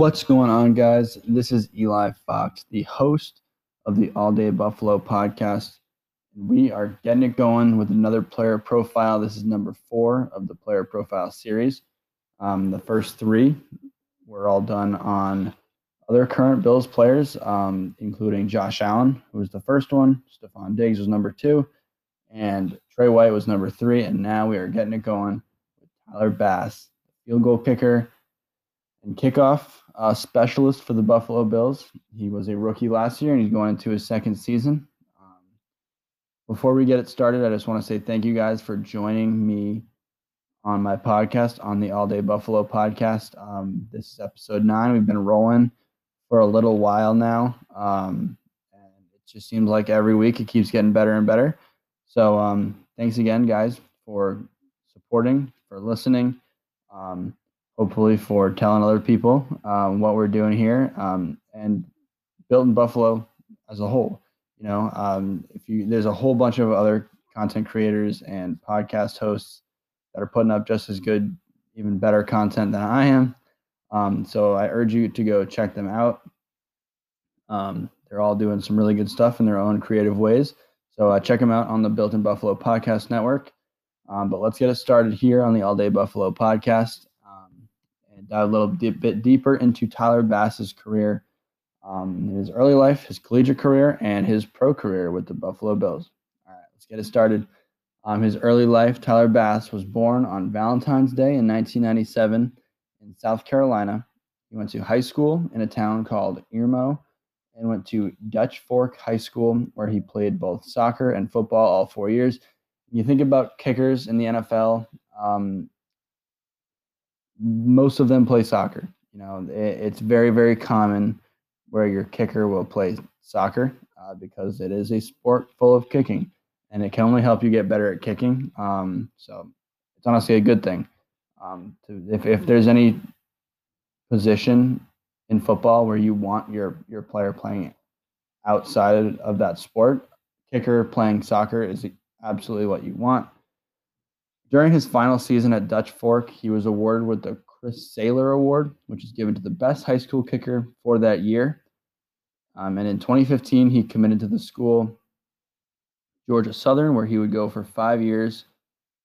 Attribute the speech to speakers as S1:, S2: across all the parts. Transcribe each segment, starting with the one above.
S1: What's going on, guys? This is Eli Fox, the host of the All Day Buffalo podcast. We are getting it going with another player profile. This is number four of the player profile series. Um, the first three were all done on other current Bills players, um, including Josh Allen, who was the first one, Stefon Diggs was number two, and Tre White was number three. And now we are getting it going with Tyler Bass, field goal kicker and kickoff uh, specialist for the Buffalo Bills. He was a rookie last year and he's going into his second season. Um, before we get it started, I just want to say thank you guys for joining me on my podcast, on the All Day Buffalo podcast. Um, this is episode nine. We've been rolling for a little while now. Um, and it just seems like every week it keeps getting better and better. So um, thanks again, guys, for supporting, for listening. Um, hopefully for telling other people um, what we're doing here um, and building Buffalo as a whole. You know, um, if you there's a whole bunch of other content creators and podcast hosts that are putting up just as good, even better content than I am. Um, so I urge you to go check them out. Um, they're all doing some really good stuff in their own creative ways. So uh, check them out on the Built in Buffalo podcast network. Um, but let's get it started here on the All Day Buffalo podcast dive a little bit deeper into Tyler Bass's career, um, his early life, his collegiate career, and his pro career with the Buffalo Bills. All right, let's get it started. Um, his early life, Tyler Bass was born on Valentine's Day in 1997 in South Carolina. He went to high school in a town called Irmo and went to Dutch Fork High School, where he played both soccer and football all four years. When you think about kickers in the NFL, um, most of them play soccer. You know, it, it's very, very common where your kicker will play soccer uh, because it is a sport full of kicking and it can only help you get better at kicking. Um, so it's honestly a good thing. Um, to, if, if there's any position in football where you want your, your player playing outside of that sport, kicker playing soccer is absolutely what you want. During his final season at Dutch Fork, he was awarded with the Chris Sailer Award, which is given to the best high school kicker for that year. Um, and in 2015, he committed to the school, Georgia Southern, where he would go for five years.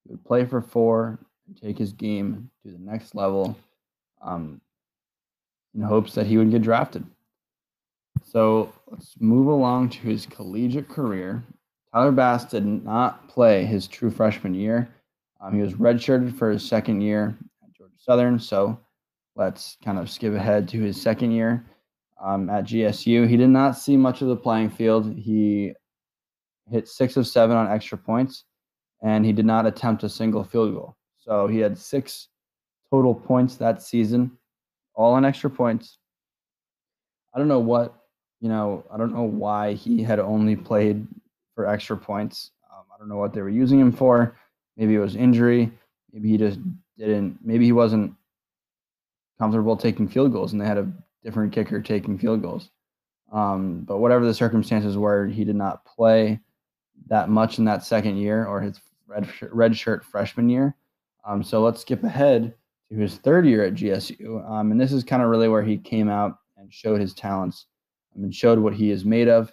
S1: He would play for four and take his game to the next level um, in hopes that he would get drafted. So let's move along to his collegiate career. Tyler Bass did not play his true freshman year. Um, he was redshirted for his second year at Georgia Southern. So let's kind of skip ahead to his second year um, at GSU. He did not see much of the playing field. He hit six of seven on extra points, and he did not attempt a single field goal. So he had six total points that season, all on extra points. I don't know what, you know, I don't know why he had only played for extra points. Um, I don't know what they were using him for. Maybe it was injury. Maybe he just didn't. Maybe he wasn't comfortable taking field goals, and they had a different kicker taking field goals. Um, but whatever the circumstances were, he did not play that much in that second year or his red shirt, red shirt freshman year. Um, so let's skip ahead to his third year at GSU, um, and this is kind of really where he came out and showed his talents um, and showed what he is made of.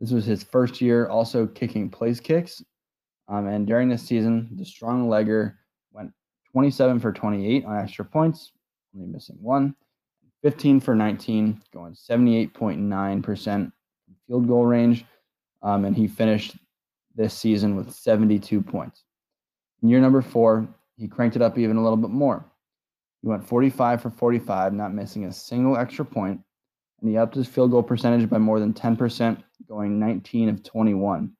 S1: This was his first year also kicking place kicks um, and during this season, the strong legger went 27 for 28 on extra points, only missing one. 15 for 19, going 78.9% field goal range. Um, and he finished this season with 72 points. In year number four, he cranked it up even a little bit more. He went 45 for 45, not missing a single extra point, and he upped his field goal percentage by more than 10%, going 19 of 21.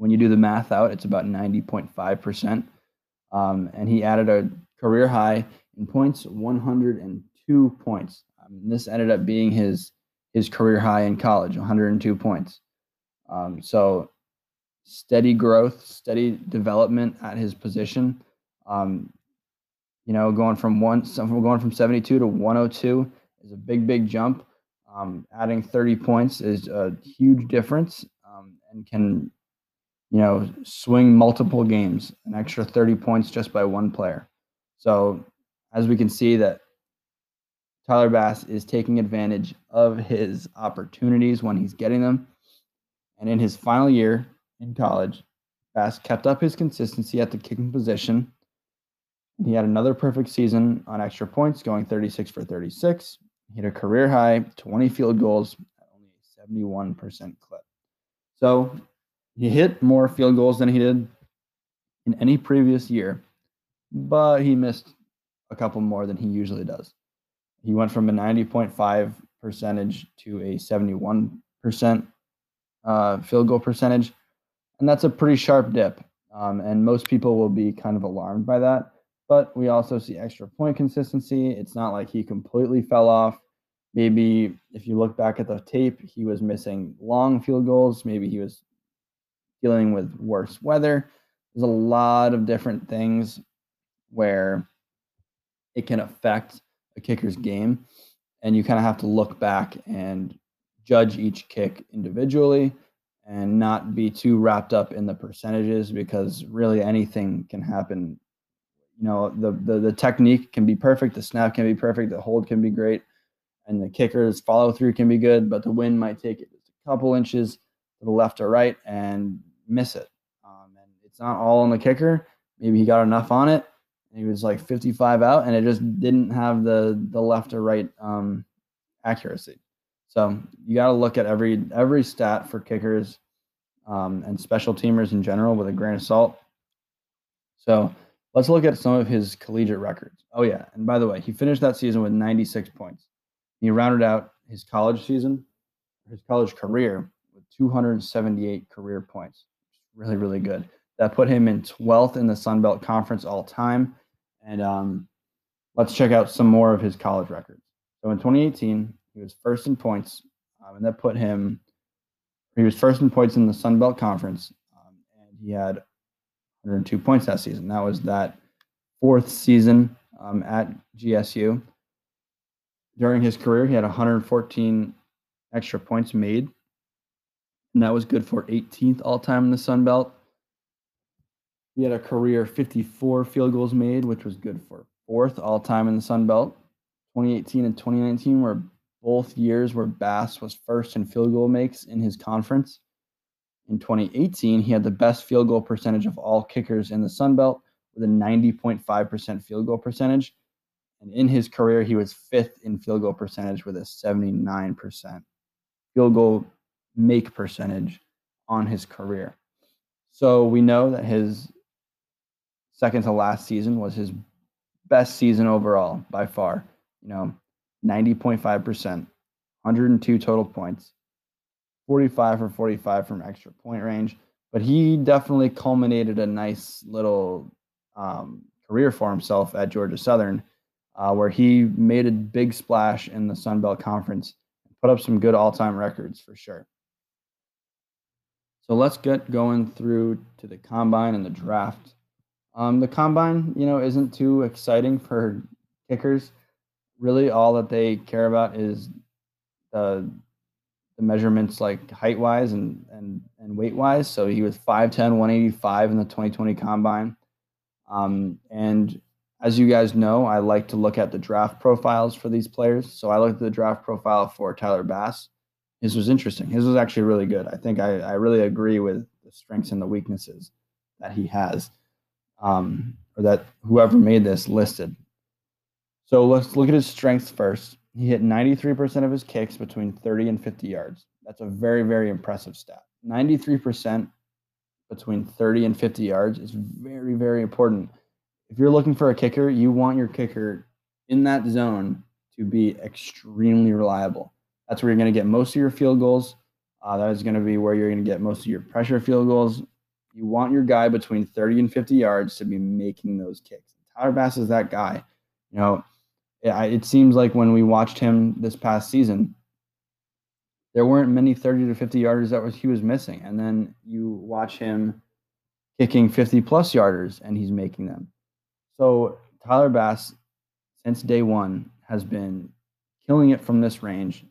S1: When you do the math out, it's about 90.5%. Um, and he added a career high in points, 102 points. Um, this ended up being his his career high in college, 102 points. Um, so steady growth, steady development at his position. Um, you know, going from one, going from 72 to 102 is a big, big jump. Um, adding 30 points is a huge difference um, and can you know, swing multiple games, an extra 30 points just by one player. So as we can see that Tyler Bass is taking advantage of his opportunities when he's getting them. And in his final year in college, Bass kept up his consistency at the kicking position. He had another perfect season on extra points, going 36 for 36. He hit a career high 20 field goals at only a 71% clip. So he hit more field goals than he did in any previous year, but he missed a couple more than he usually does. He went from a 90.5 percentage to a 71% uh, field goal percentage. And that's a pretty sharp dip. Um, and most people will be kind of alarmed by that. But we also see extra point consistency. It's not like he completely fell off. Maybe if you look back at the tape, he was missing long field goals. Maybe he was dealing with worse weather. There's a lot of different things where it can affect a kicker's game. And you kind of have to look back and judge each kick individually and not be too wrapped up in the percentages because really anything can happen. You know, the, the the technique can be perfect, the snap can be perfect, the hold can be great, and the kicker's follow through can be good, but the wind might take it a couple inches to the left or right and miss it. Um, and it's not all on the kicker. Maybe he got enough on it. he was like 55 out, and it just didn't have the the left or right um, accuracy. So you got to look at every every stat for kickers um, and special teamers in general with a grain of salt. So let's look at some of his collegiate records. Oh yeah, and by the way, he finished that season with 96 points. He rounded out his college season, his college career, with 278 career points. Really, really good. That put him in 12th in the Sun Belt Conference all time. And um, let's check out some more of his college records. So in 2018, he was first in points, um, and that put him. He was first in points in the Sun Belt Conference, um, and he had 102 points that season. That was that fourth season um, at GSU. During his career, he had 114 extra points made, and that was good for 18th all time in the Sun Belt. He had a career 54 field goals made, which was good for fourth all time in the Sun Belt. 2018 and 2019 were both years where Bass was first in field goal makes in his conference. In 2018, he had the best field goal percentage of all kickers in the Sun Belt with a 90.5% field goal percentage. And in his career, he was fifth in field goal percentage with a 79% field goal make percentage on his career. So we know that his second to last season was his best season overall by far. You know, 90.5%, 102 total points, 45 for 45 from extra point range. But he definitely culminated a nice little um, career for himself at Georgia Southern, uh, where he made a big splash in the Sun Belt Conference and put up some good all time records for sure. So let's get going through to the combine and the draft. Um, the combine, you know, isn't too exciting for kickers really all that they care about is the the measurements like height wise and and and weight wise. So he was 5'10, 185 in the 2020 combine. Um, and as you guys know, I like to look at the draft profiles for these players. So I looked at the draft profile for Tyler Bass. His was interesting. His was actually really good. I think I, I really agree with the strengths and the weaknesses that he has, um, or that whoever made this listed. So let's look at his strengths first. He hit 93% of his kicks between 30 and 50 yards. That's a very, very impressive stat. 93% between 30 and 50 yards is very, very important. If you're looking for a kicker, you want your kicker in that zone to be extremely reliable. That's where you're going to get most of your field goals. Uh, that is going to be where you're going to get most of your pressure field goals. You want your guy between 30 and 50 yards to be making those kicks. Tyler Bass is that guy. You know, it seems like when we watched him this past season, there weren't many 30 to 50 yarders that was he was missing. And then you watch him kicking 50 plus yarders and he's making them. So Tyler Bass, since day one, has been killing it from this range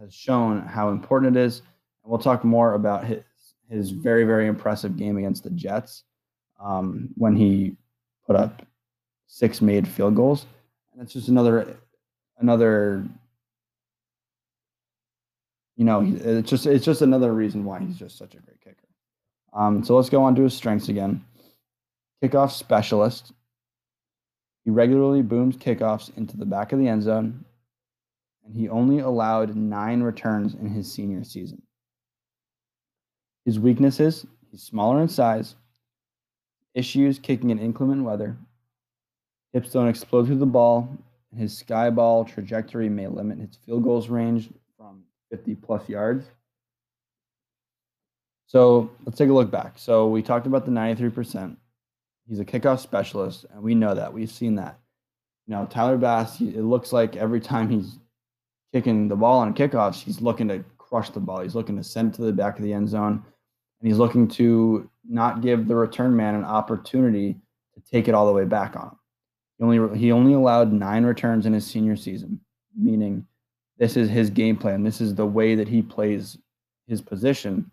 S1: has shown how important it is. And we'll talk more about his his very very impressive game against the Jets um, when he put up six made field goals. And it's just another another you know, it's just it's just another reason why he's just such a great kicker. Um, so let's go on to his strengths again. Kickoff specialist. He regularly booms kickoffs into the back of the end zone, and he only allowed nine returns in his senior season. His weaknesses he's smaller in size, issues kicking in inclement weather, hips don't explode through the ball, and his sky ball trajectory may limit his field goals range from 50 plus yards. So let's take a look back. So we talked about the 93%. He's a kickoff specialist, and we know that. We've seen that. You know, Tyler Bass, it looks like every time he's kicking the ball on kickoffs, he's looking to crush the ball. He's looking to send it to the back of the end zone, and he's looking to not give the return man an opportunity to take it all the way back on him. He only he only allowed nine returns in his senior season, meaning this is his game plan. This is the way that he plays his position.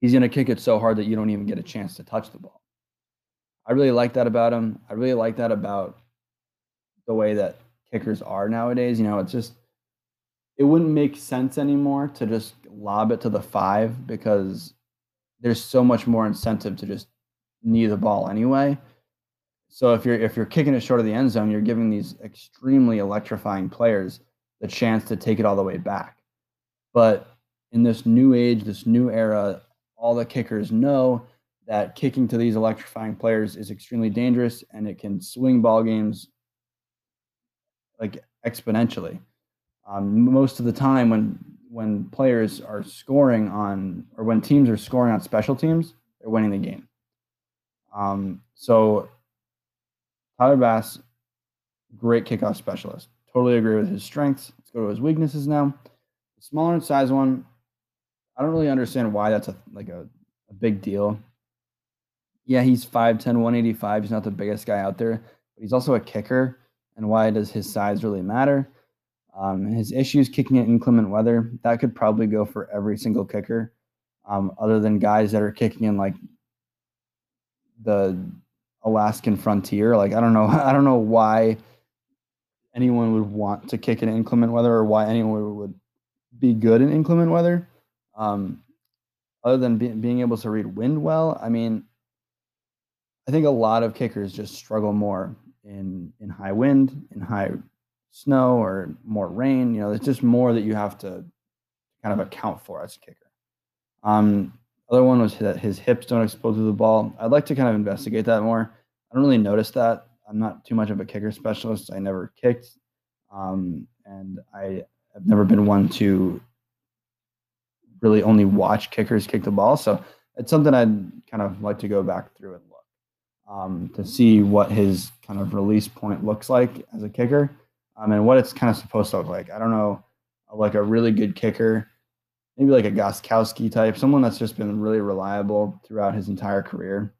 S1: He's going to kick it so hard that you don't even get a chance to touch the ball. I really like that about him. I really like that about the way that kickers are nowadays. You know, it's just it wouldn't make sense anymore to just lob it to the five because there's so much more incentive to just knee the ball anyway. So if you're if you're kicking it short of the end zone, you're giving these extremely electrifying players the chance to take it all the way back. But in this new age, this new era, all the kickers know that kicking to these electrifying players is extremely dangerous and it can swing ball games like exponentially. Um, most of the time, when when players are scoring on or when teams are scoring on special teams, they're winning the game. Um, so Tyler Bass, great kickoff specialist. Totally agree with his strengths. Let's go to his weaknesses now. The smaller in size one, I don't really understand why that's a like a, a big deal. Yeah, he's 5'10, 185. He's not the biggest guy out there, but he's also a kicker. And why does his size really matter? Um, his issues kicking in inclement weather, that could probably go for every single kicker, um, other than guys that are kicking in like the Alaskan frontier. Like I don't know, I don't know why anyone would want to kick in inclement weather or why anyone would be good in inclement weather. Um, other than be, being able to read wind well, I mean, I think a lot of kickers just struggle more in in high wind, in high snow, or more rain. You know, there's just more that you have to kind of account for as a kicker. Um, other one was that his hips don't explode through the ball. I'd like to kind of investigate that more. I don't really notice that I'm not too much of a kicker specialist. I never kicked, um, and I have never been one to really only watch kickers kick the ball. So it's something I'd kind of like to go back through and look um, to see what his kind of release point looks like as a kicker um, and what it's kind of supposed to look like. I don't know, like a really good kicker, maybe like a Gostkowski type, someone that's just been really reliable throughout his entire career.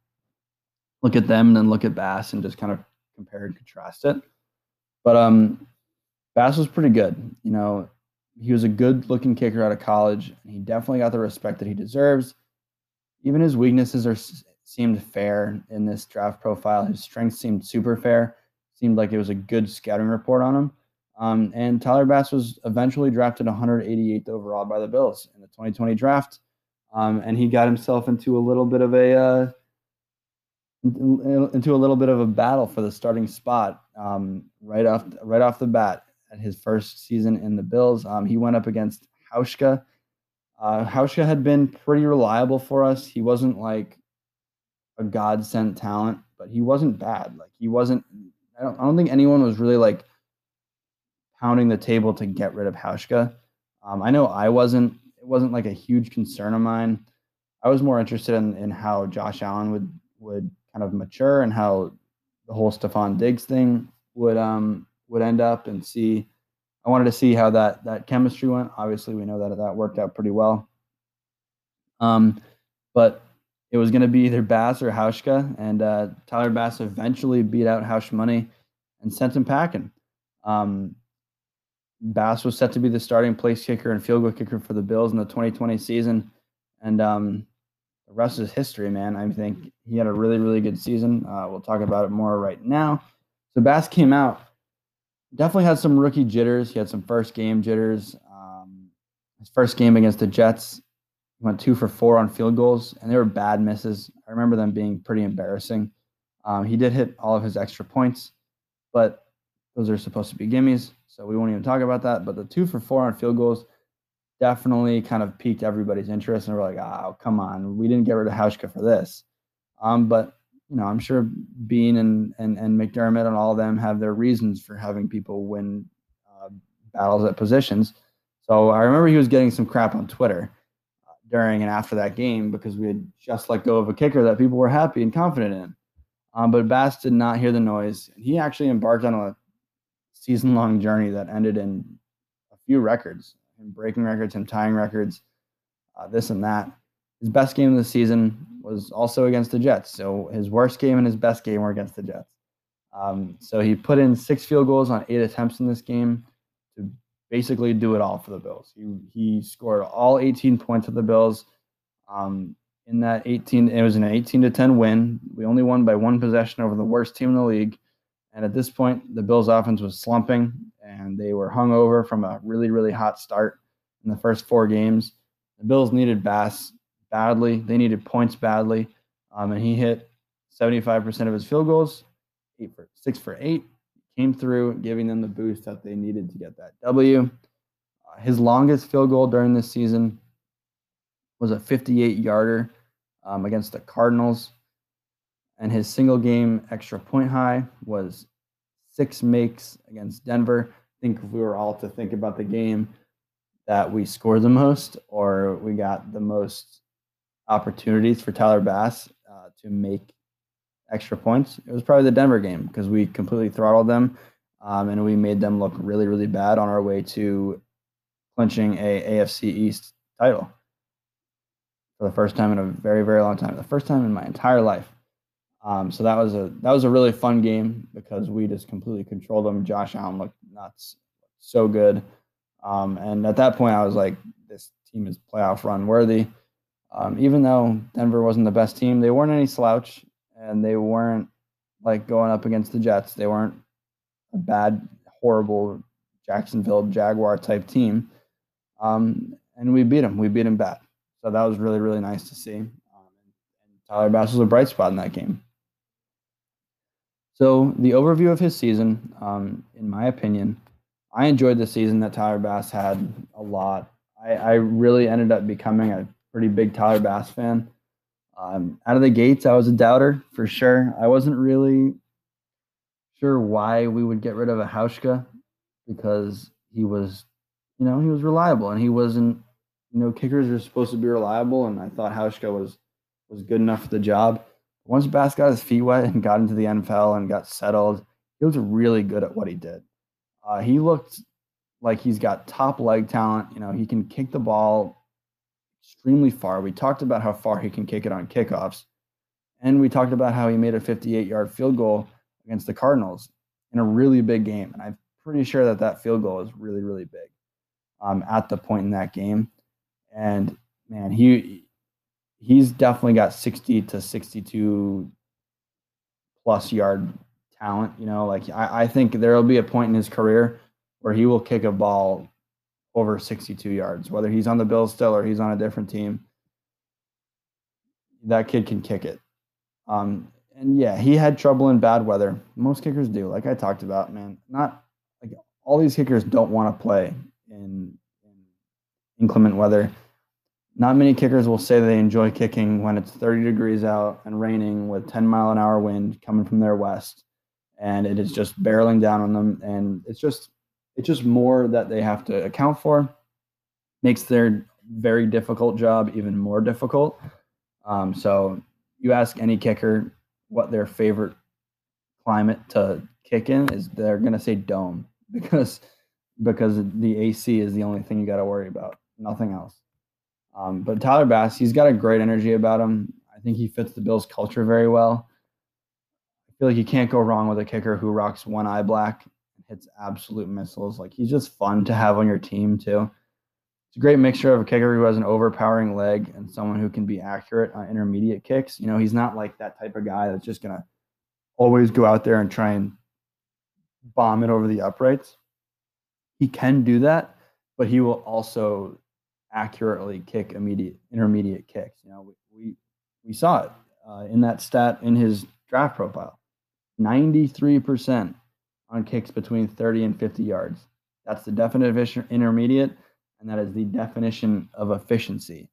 S1: Look at them and then look at Bass and just kind of compare and contrast it. But um, Bass was pretty good. You know, he was a good looking kicker out of college, and he definitely got the respect that he deserves. Even his weaknesses are seemed fair in this draft profile. His strengths seemed super fair. Seemed like it was a good scouting report on him. Um, and Tyler Bass was eventually drafted 188th overall by the Bills in the 2020 draft. Um, and he got himself into a little bit of a uh, into a little bit of a battle for the starting spot um, right off right off the bat at his first season in the Bills. Um, he went up against Hauschka. Uh, Hauschka had been pretty reliable for us. He wasn't like a god sent talent, but he wasn't bad. Like he wasn't. I don't. I don't think anyone was really like pounding the table to get rid of Hauschka. Um, I know I wasn't. It wasn't like a huge concern of mine. I was more interested in, in how Josh Allen would would kind of mature and how the whole Stefon Diggs thing would um would end up and see. I wanted to see how that that chemistry went. Obviously, we know that that worked out pretty well. Um, but it was going to be either Bass or Hauschka, and uh, Tyler Bass eventually beat out Hausch Money and sent him packing. Um, Bass was set to be the starting place kicker and field goal kicker for the Bills in the 2020 season, and um, the rest is history, man. I think he had a really, really good season. Uh, we'll talk about it more right now. So Bass came out definitely had some rookie jitters. He had some first game jitters. Um, his first game against the Jets, went two for four on field goals, and they were bad misses. I remember them being pretty embarrassing. Um, he did hit all of his extra points, but those are supposed to be gimmies, so we won't even talk about that. But the two for four on field goals definitely kind of piqued everybody's interest, and we're like, oh, come on, we didn't get rid of Hauschka for this. Um, but you know, I'm sure Beane and, and and McDermott and all of them have their reasons for having people win uh, battles at positions. So I remember he was getting some crap on Twitter during and after that game because we had just let go of a kicker that people were happy and confident in. Um, but Bass did not hear the noise, and he actually embarked on a season-long journey that ended in a few records, him breaking records, him tying records, uh, this and that. His best game of the season was also against the Jets. So his worst game and his best game were against the Jets. Um, so he put in six field goals on eight attempts in this game basically do it all for the Bills. He, he scored all 18 points for the Bills. Um, in that 18, it was an 18 to 10 win. We only won by one possession over the worst team in the league. And at this point, the Bills' offense was slumping, and they were hung over from a really, really hot start in the first four games. The Bills needed Bass badly. They needed points badly, um, and he hit 75% of his field goals, eight for six for eight. Came through, giving them the boost that they needed to get that W. Uh, his longest field goal during this season was a 58 yarder um, against the Cardinals, and his single game extra point high was six makes against Denver. I think if we were all to think about the game that we scored the most or we got the most opportunities for Tyler Bass uh, to make extra points, it was probably the Denver game because we completely throttled them um, and we made them look really, really bad on our way to clinching a AFC East title for the first time in a very, very long time. The first time in my entire life. Um, so that was a that was a really fun game because we just completely controlled them. Josh Allen looked nuts, so good. Um, and at that point, I was like, this team is playoff run worthy. Um, even though Denver wasn't the best team, they weren't any slouch, and they weren't like going up against the Jets. They weren't a bad, horrible Jacksonville Jaguar type team. Um, and we beat them. We beat them bad. So that was really, really nice to see. Um, and Tyler Bass was a bright spot in that game. So the overview of his season, um, in my opinion, I enjoyed the season that Tyler Bass had a lot. I, I really ended up becoming a pretty big Tyler Bass fan. Um, out of the gates, I was a doubter for sure. I wasn't really sure why we would get rid of a Hauschka because he was, you know, he was reliable and he wasn't, you know, kickers are supposed to be reliable, and I thought Hauschka was was good enough for the job. Once Bass got his feet wet and got into the NFL and got settled, he was really good at what he did. Uh, he looked like he's got top leg talent. You know, he can kick the ball extremely far. We talked about how far he can kick it on kickoffs. And we talked about how he made a 58 yard field goal against the Cardinals in a really big game. And I'm pretty sure that that field goal is really, really big um, at the point in that game. And man, he he's definitely got 60 to 62 plus yard talent. You know, like I, I think there will be a point in his career where he will kick a ball over 62 yards, whether he's on the Bills still or he's on a different team. That kid can kick it. Um, and yeah, he had trouble in bad weather. Most kickers do, like I talked about, man. Not like all these kickers don't want to play in, in inclement weather. Not many kickers will say they enjoy kicking when it's 30 degrees out and raining with 10 mile an hour wind coming from their west, and it is just barreling down on them. And it's just it's just more that they have to account for. Makes their very difficult job even more difficult. Um, so you ask any kicker what their favorite climate to kick in is, they're gonna say dome because because the AC is the only thing you got to worry about, nothing else. Um, but Tyler Bass, he's got a great energy about him. I think he fits the Bills' culture very well. I feel like you can't go wrong with a kicker who rocks one eye black hits absolute missiles. Like he's just fun to have on your team too. It's a great mixture of a kicker who has an overpowering leg and someone who can be accurate on intermediate kicks. You know, he's not like that type of guy that's just gonna always go out there and try and bomb it over the uprights. He can do that, but he will also accurately kick immediate intermediate kicks. You know, we we, saw it uh, in that stat in his draft profile. 93% on kicks between 30 and 50 yards. That's the definition intermediate, and that is the definition of efficiency.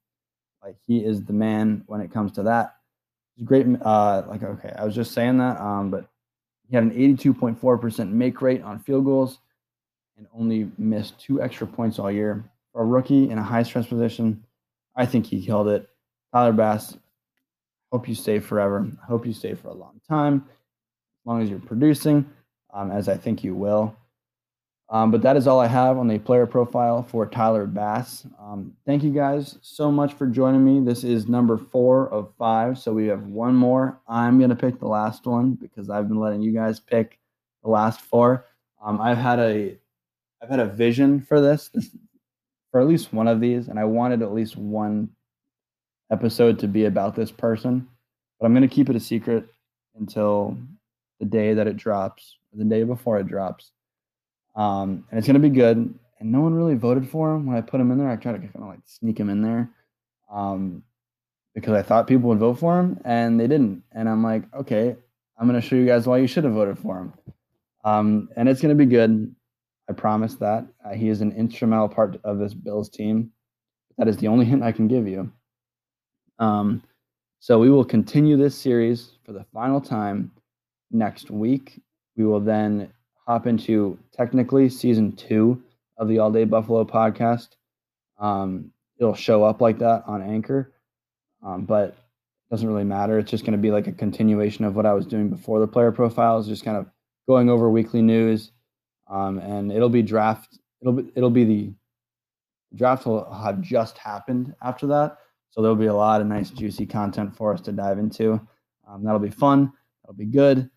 S1: Like he is the man when it comes to that. He's great. Uh, like okay, I was just saying that, um, but he had an 82.4% make rate on field goals, and only missed two extra points all year. For a rookie in a high stress position, I think he killed it. Tyler Bass, hope you stay forever. I hope you stay for a long time, as long as you're producing, um, as I think you will. Um, but that is all I have on the player profile for Tyler Bass. Um, thank you guys so much for joining me. This is number four of five. So we have one more. I'm going to pick the last one because I've been letting you guys pick the last four. Um, I've had a I've had a vision for this, this for at least one of these, and I wanted at least one episode to be about this person. But I'm going to keep it a secret until the day that it drops, the day before it drops um, and it's going to be good. And no one really voted for him when I put him in there. I tried to kind of like sneak him in there um, because I thought people would vote for him, and they didn't. And I'm like, okay, I'm going to show you guys why you should have voted for him. Um, and it's going to be good. I promise that. Uh, he is an instrumental part of this Bills team. That is the only hint I can give you. Um, so we will continue this series for the final time next week. We will then hop into technically season two of the All Day Buffalo podcast. Um, it'll show up like that on Anchor, um, but it doesn't really matter. It's just going to be like a continuation of what I was doing before the player profiles, just kind of going over weekly news, um, and it'll be draft. It'll be it'll be the draft will have just happened after that, so there'll be a lot of nice juicy content for us to dive into. Um, that'll be fun. That'll be good.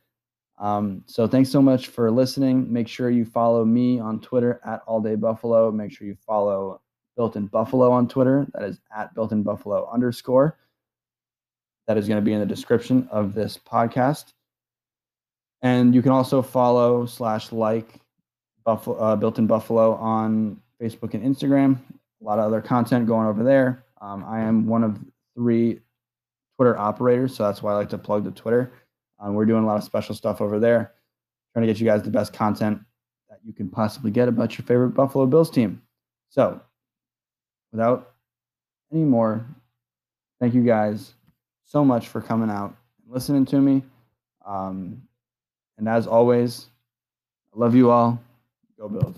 S1: Um, so thanks so much for listening. Make sure you follow me on Twitter at All Day Buffalo. Make sure you follow Built in Buffalo on Twitter. That is at Built in Buffalo underscore. That is going to be in the description of this podcast. And you can also follow slash like Buffalo, uh, Built in Buffalo on Facebook and Instagram. A lot of other content going over there. Um, I am one of three Twitter operators, so that's why I like to plug the Twitter. Um, we're doing a lot of special stuff over there, trying to get you guys the best content that you can possibly get about your favorite Buffalo Bills team. So, without any more, thank you guys so much for coming out and listening to me. Um, and as always, I love you all. Go Bills.